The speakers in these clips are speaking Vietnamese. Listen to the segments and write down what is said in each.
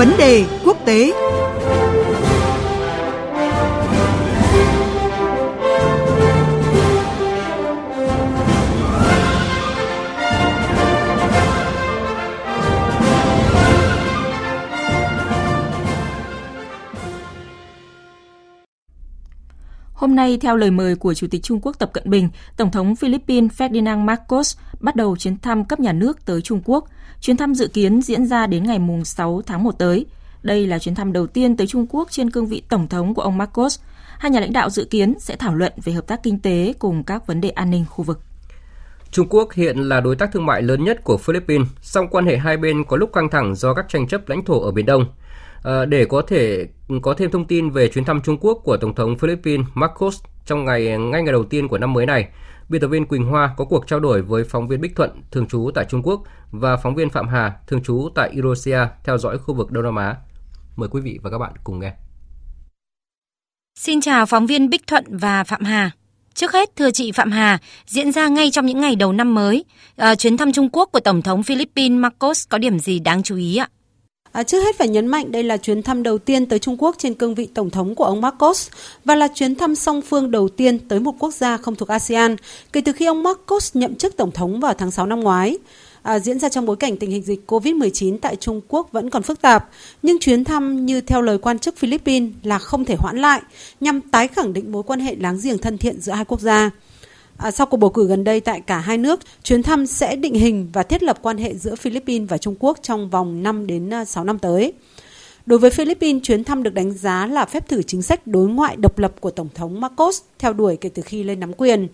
Vấn đề quốc tế. Hôm nay, theo lời mời của Chủ tịch Trung Quốc Tập Cận Bình, Tổng thống Philippines Ferdinand Marcos bắt đầu chuyến thăm cấp nhà nước tới Trung Quốc. Chuyến thăm dự kiến diễn ra đến ngày 6 tháng 1 tới. Đây là chuyến thăm đầu tiên tới Trung Quốc trên cương vị Tổng thống của ông Marcos. Hai nhà lãnh đạo dự kiến sẽ thảo luận về hợp tác kinh tế cùng các vấn đề an ninh khu vực. Trung Quốc hiện là đối tác thương mại lớn nhất của Philippines, song quan hệ hai bên có lúc căng thẳng do các tranh chấp lãnh thổ ở Biển Đông. À, để có thể có thêm thông tin về chuyến thăm Trung Quốc của Tổng thống Philippines Marcos trong ngày ngay ngày đầu tiên của năm mới này, biên tập viên Quỳnh Hoa có cuộc trao đổi với phóng viên Bích Thuận, thường trú tại Trung Quốc và phóng viên Phạm Hà, thường trú tại Indonesia theo dõi khu vực Đông Nam Á. Mời quý vị và các bạn cùng nghe. Xin chào phóng viên Bích Thuận và Phạm Hà. Trước hết, thưa chị Phạm Hà, diễn ra ngay trong những ngày đầu năm mới, à, chuyến thăm Trung Quốc của Tổng thống Philippines Marcos có điểm gì đáng chú ý ạ? À, trước hết phải nhấn mạnh đây là chuyến thăm đầu tiên tới Trung Quốc trên cương vị Tổng thống của ông Marcos và là chuyến thăm song phương đầu tiên tới một quốc gia không thuộc ASEAN kể từ khi ông Marcos nhậm chức Tổng thống vào tháng 6 năm ngoái. À, diễn ra trong bối cảnh tình hình dịch COVID-19 tại Trung Quốc vẫn còn phức tạp, nhưng chuyến thăm như theo lời quan chức Philippines là không thể hoãn lại nhằm tái khẳng định mối quan hệ láng giềng thân thiện giữa hai quốc gia. À, sau cuộc bầu cử gần đây tại cả hai nước, chuyến thăm sẽ định hình và thiết lập quan hệ giữa Philippines và Trung Quốc trong vòng 5 đến à, 6 năm tới. Đối với Philippines, chuyến thăm được đánh giá là phép thử chính sách đối ngoại độc lập của Tổng thống Marcos theo đuổi kể từ khi lên nắm quyền.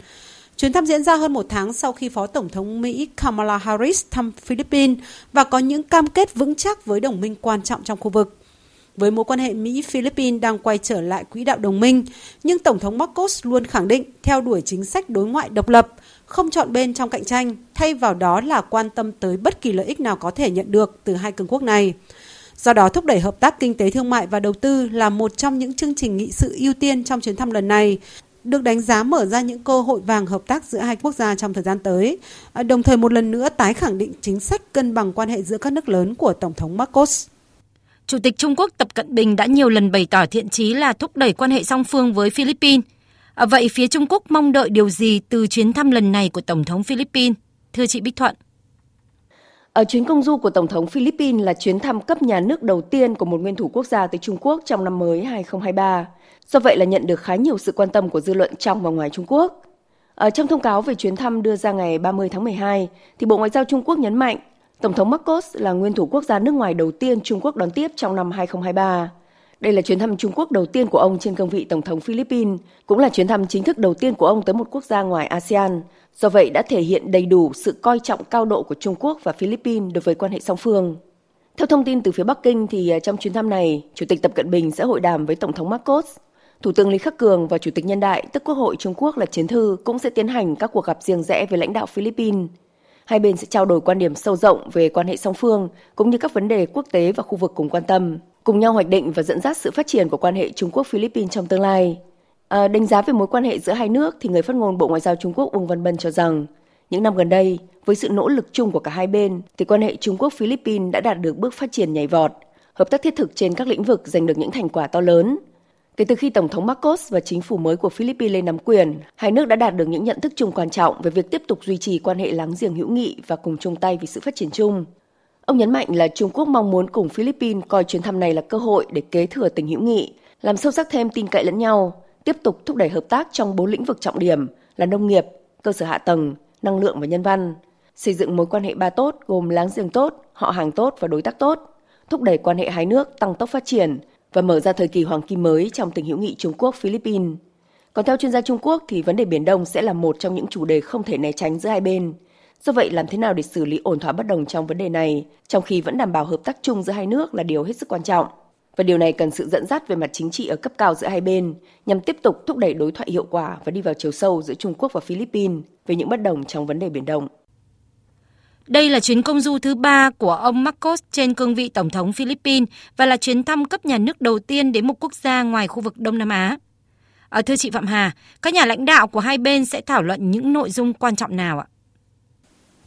Chuyến thăm diễn ra hơn một tháng sau khi Phó Tổng thống Mỹ Kamala Harris thăm Philippines và có những cam kết vững chắc với đồng minh quan trọng trong khu vực với mối quan hệ Mỹ-Philippines đang quay trở lại quỹ đạo đồng minh, nhưng Tổng thống Marcos luôn khẳng định theo đuổi chính sách đối ngoại độc lập, không chọn bên trong cạnh tranh, thay vào đó là quan tâm tới bất kỳ lợi ích nào có thể nhận được từ hai cường quốc này. Do đó, thúc đẩy hợp tác kinh tế thương mại và đầu tư là một trong những chương trình nghị sự ưu tiên trong chuyến thăm lần này, được đánh giá mở ra những cơ hội vàng hợp tác giữa hai quốc gia trong thời gian tới, à, đồng thời một lần nữa tái khẳng định chính sách cân bằng quan hệ giữa các nước lớn của Tổng thống Marcos. Chủ tịch Trung Quốc Tập Cận Bình đã nhiều lần bày tỏ thiện chí là thúc đẩy quan hệ song phương với Philippines. À, vậy phía Trung Quốc mong đợi điều gì từ chuyến thăm lần này của Tổng thống Philippines? Thưa chị Bích Thuận. Ở chuyến công du của Tổng thống Philippines là chuyến thăm cấp nhà nước đầu tiên của một nguyên thủ quốc gia tới Trung Quốc trong năm mới 2023. Do vậy là nhận được khá nhiều sự quan tâm của dư luận trong và ngoài Trung Quốc. Ở trong thông cáo về chuyến thăm đưa ra ngày 30 tháng 12, thì Bộ Ngoại giao Trung Quốc nhấn mạnh Tổng thống Marcos là nguyên thủ quốc gia nước ngoài đầu tiên Trung Quốc đón tiếp trong năm 2023. Đây là chuyến thăm Trung Quốc đầu tiên của ông trên cương vị Tổng thống Philippines, cũng là chuyến thăm chính thức đầu tiên của ông tới một quốc gia ngoài ASEAN. Do vậy đã thể hiện đầy đủ sự coi trọng cao độ của Trung Quốc và Philippines đối với quan hệ song phương. Theo thông tin từ phía Bắc Kinh thì à, trong chuyến thăm này, Chủ tịch Tập Cận Bình sẽ hội đàm với Tổng thống Marcos. Thủ tướng Lý Khắc Cường và Chủ tịch Nhân đại, tức Quốc hội Trung Quốc là Chiến Thư cũng sẽ tiến hành các cuộc gặp riêng rẽ với lãnh đạo Philippines. Hai bên sẽ trao đổi quan điểm sâu rộng về quan hệ song phương cũng như các vấn đề quốc tế và khu vực cùng quan tâm, cùng nhau hoạch định và dẫn dắt sự phát triển của quan hệ Trung Quốc Philippines trong tương lai. À, đánh giá về mối quan hệ giữa hai nước thì người phát ngôn Bộ Ngoại giao Trung Quốc Uông Văn Bân cho rằng những năm gần đây, với sự nỗ lực chung của cả hai bên, thì quan hệ Trung Quốc Philippines đã đạt được bước phát triển nhảy vọt, hợp tác thiết thực trên các lĩnh vực giành được những thành quả to lớn, Kể từ khi Tổng thống Marcos và chính phủ mới của Philippines lên nắm quyền, hai nước đã đạt được những nhận thức chung quan trọng về việc tiếp tục duy trì quan hệ láng giềng hữu nghị và cùng chung tay vì sự phát triển chung. Ông nhấn mạnh là Trung Quốc mong muốn cùng Philippines coi chuyến thăm này là cơ hội để kế thừa tình hữu nghị, làm sâu sắc thêm tin cậy lẫn nhau, tiếp tục thúc đẩy hợp tác trong bốn lĩnh vực trọng điểm là nông nghiệp, cơ sở hạ tầng, năng lượng và nhân văn, xây dựng mối quan hệ ba tốt gồm láng giềng tốt, họ hàng tốt và đối tác tốt, thúc đẩy quan hệ hai nước tăng tốc phát triển, và mở ra thời kỳ hoàng kim mới trong tình hữu nghị Trung Quốc Philippines. Còn theo chuyên gia Trung Quốc thì vấn đề Biển Đông sẽ là một trong những chủ đề không thể né tránh giữa hai bên. Do vậy, làm thế nào để xử lý ổn thỏa bất đồng trong vấn đề này, trong khi vẫn đảm bảo hợp tác chung giữa hai nước là điều hết sức quan trọng. Và điều này cần sự dẫn dắt về mặt chính trị ở cấp cao giữa hai bên, nhằm tiếp tục thúc đẩy đối thoại hiệu quả và đi vào chiều sâu giữa Trung Quốc và Philippines về những bất đồng trong vấn đề Biển Đông. Đây là chuyến công du thứ ba của ông Marcos trên cương vị Tổng thống Philippines và là chuyến thăm cấp nhà nước đầu tiên đến một quốc gia ngoài khu vực Đông Nam Á. À, thưa chị Phạm Hà, các nhà lãnh đạo của hai bên sẽ thảo luận những nội dung quan trọng nào ạ?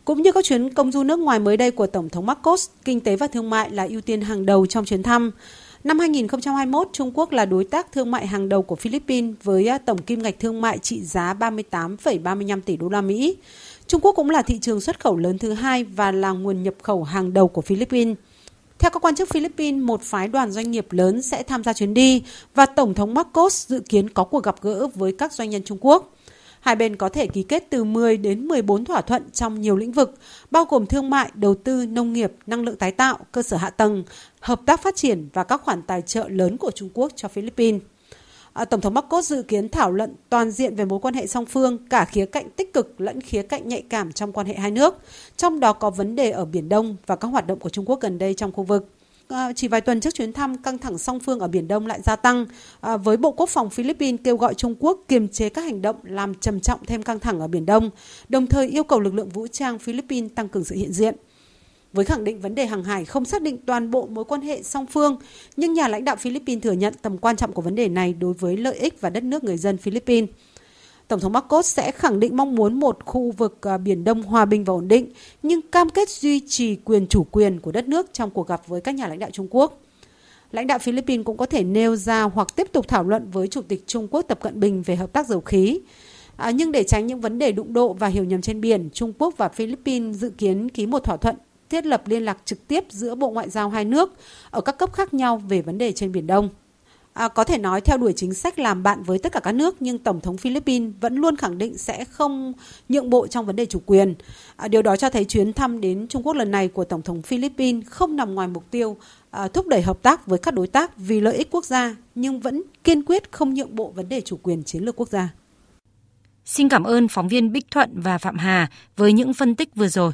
Cũng như các chuyến công du nước ngoài mới đây của Tổng thống Marcos, kinh tế và thương mại là ưu tiên hàng đầu trong chuyến thăm. Năm 2021, Trung Quốc là đối tác thương mại hàng đầu của Philippines với à, tổng kim ngạch thương mại trị giá 38,35 tỷ đô la Mỹ. Trung Quốc cũng là thị trường xuất khẩu lớn thứ hai và là nguồn nhập khẩu hàng đầu của Philippines. Theo các quan chức Philippines, một phái đoàn doanh nghiệp lớn sẽ tham gia chuyến đi và Tổng thống Marcos dự kiến có cuộc gặp gỡ với các doanh nhân Trung Quốc. Hai bên có thể ký kết từ 10 đến 14 thỏa thuận trong nhiều lĩnh vực, bao gồm thương mại, đầu tư, nông nghiệp, năng lượng tái tạo, cơ sở hạ tầng, hợp tác phát triển và các khoản tài trợ lớn của Trung Quốc cho Philippines. À, Tổng thống Marcos dự kiến thảo luận toàn diện về mối quan hệ song phương, cả khía cạnh tích cực lẫn khía cạnh nhạy cảm trong quan hệ hai nước, trong đó có vấn đề ở Biển Đông và các hoạt động của Trung Quốc gần đây trong khu vực. À, chỉ vài tuần trước chuyến thăm, căng thẳng song phương ở Biển Đông lại gia tăng, à, với Bộ Quốc phòng Philippines kêu gọi Trung Quốc kiềm chế các hành động làm trầm trọng thêm căng thẳng ở Biển Đông, đồng thời yêu cầu lực lượng vũ trang Philippines tăng cường sự hiện diện với khẳng định vấn đề hàng hải không xác định toàn bộ mối quan hệ song phương, nhưng nhà lãnh đạo Philippines thừa nhận tầm quan trọng của vấn đề này đối với lợi ích và đất nước người dân Philippines. Tổng thống Marcos sẽ khẳng định mong muốn một khu vực à, Biển Đông hòa bình và ổn định, nhưng cam kết duy trì quyền chủ quyền của đất nước trong cuộc gặp với các nhà lãnh đạo Trung Quốc. Lãnh đạo Philippines cũng có thể nêu ra hoặc tiếp tục thảo luận với Chủ tịch Trung Quốc Tập Cận Bình về hợp tác dầu khí. À, nhưng để tránh những vấn đề đụng độ và hiểu nhầm trên biển, Trung Quốc và Philippines dự kiến ký một thỏa thuận thiết lập liên lạc trực tiếp giữa Bộ Ngoại giao hai nước ở các cấp khác nhau về vấn đề trên Biển Đông. À, có thể nói theo đuổi chính sách làm bạn với tất cả các nước nhưng Tổng thống Philippines vẫn luôn khẳng định sẽ không nhượng bộ trong vấn đề chủ quyền. À, điều đó cho thấy chuyến thăm đến Trung Quốc lần này của Tổng thống Philippines không nằm ngoài mục tiêu à, thúc đẩy hợp tác với các đối tác vì lợi ích quốc gia nhưng vẫn kiên quyết không nhượng bộ vấn đề chủ quyền chiến lược quốc gia. Xin cảm ơn phóng viên Bích Thuận và Phạm Hà với những phân tích vừa rồi.